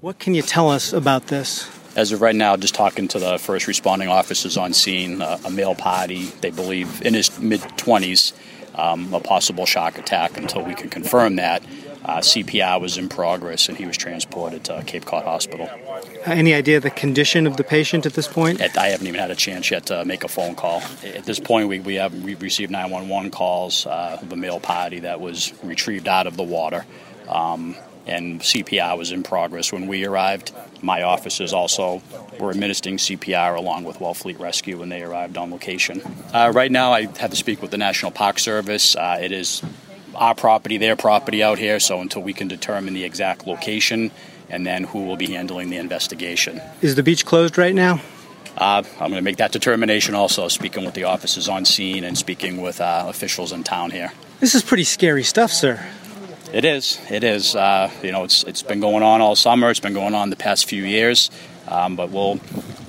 What can you tell us about this? As of right now, just talking to the first responding officers on scene, uh, a male party, they believe in his mid 20s, um, a possible shock attack until we can confirm that. Uh, CPR was in progress and he was transported to Cape Cod Hospital. Uh, any idea the condition of the patient at this point? At, I haven't even had a chance yet to make a phone call. At this point, we, we have we received 911 calls uh, of a male party that was retrieved out of the water. Um, and CPR was in progress when we arrived. My officers also were administering CPR along with Wellfleet Rescue when they arrived on location. Uh, right now, I have to speak with the National Park Service. Uh, it is our property, their property out here, so until we can determine the exact location and then who will be handling the investigation. Is the beach closed right now? Uh, I'm going to make that determination also, speaking with the officers on scene and speaking with uh, officials in town here. This is pretty scary stuff, sir. It is. It is. Uh, you know, it's it's been going on all summer. It's been going on the past few years. Um, but we'll.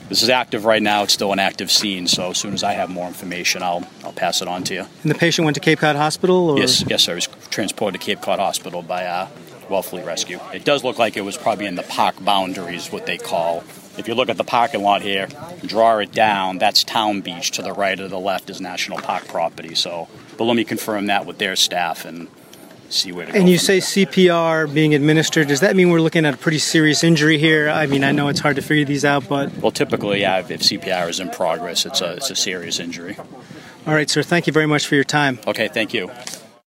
This is active right now. It's still an active scene. So as soon as I have more information, I'll I'll pass it on to you. And the patient went to Cape Cod Hospital. Or? Yes, yes, sir. He was transported to Cape Cod Hospital by uh, Wellfleet Rescue. It does look like it was probably in the park boundaries, what they call. If you look at the parking lot here, draw it down. That's Town Beach. To the right or the left is National Park property. So, but let me confirm that with their staff and see where to and you say there. CPR being administered. Does that mean we're looking at a pretty serious injury here? I mean, I know it's hard to figure these out, but well, typically, yeah, if CPR is in progress, it's a it's a serious injury. All right, sir. Thank you very much for your time. Okay, thank you.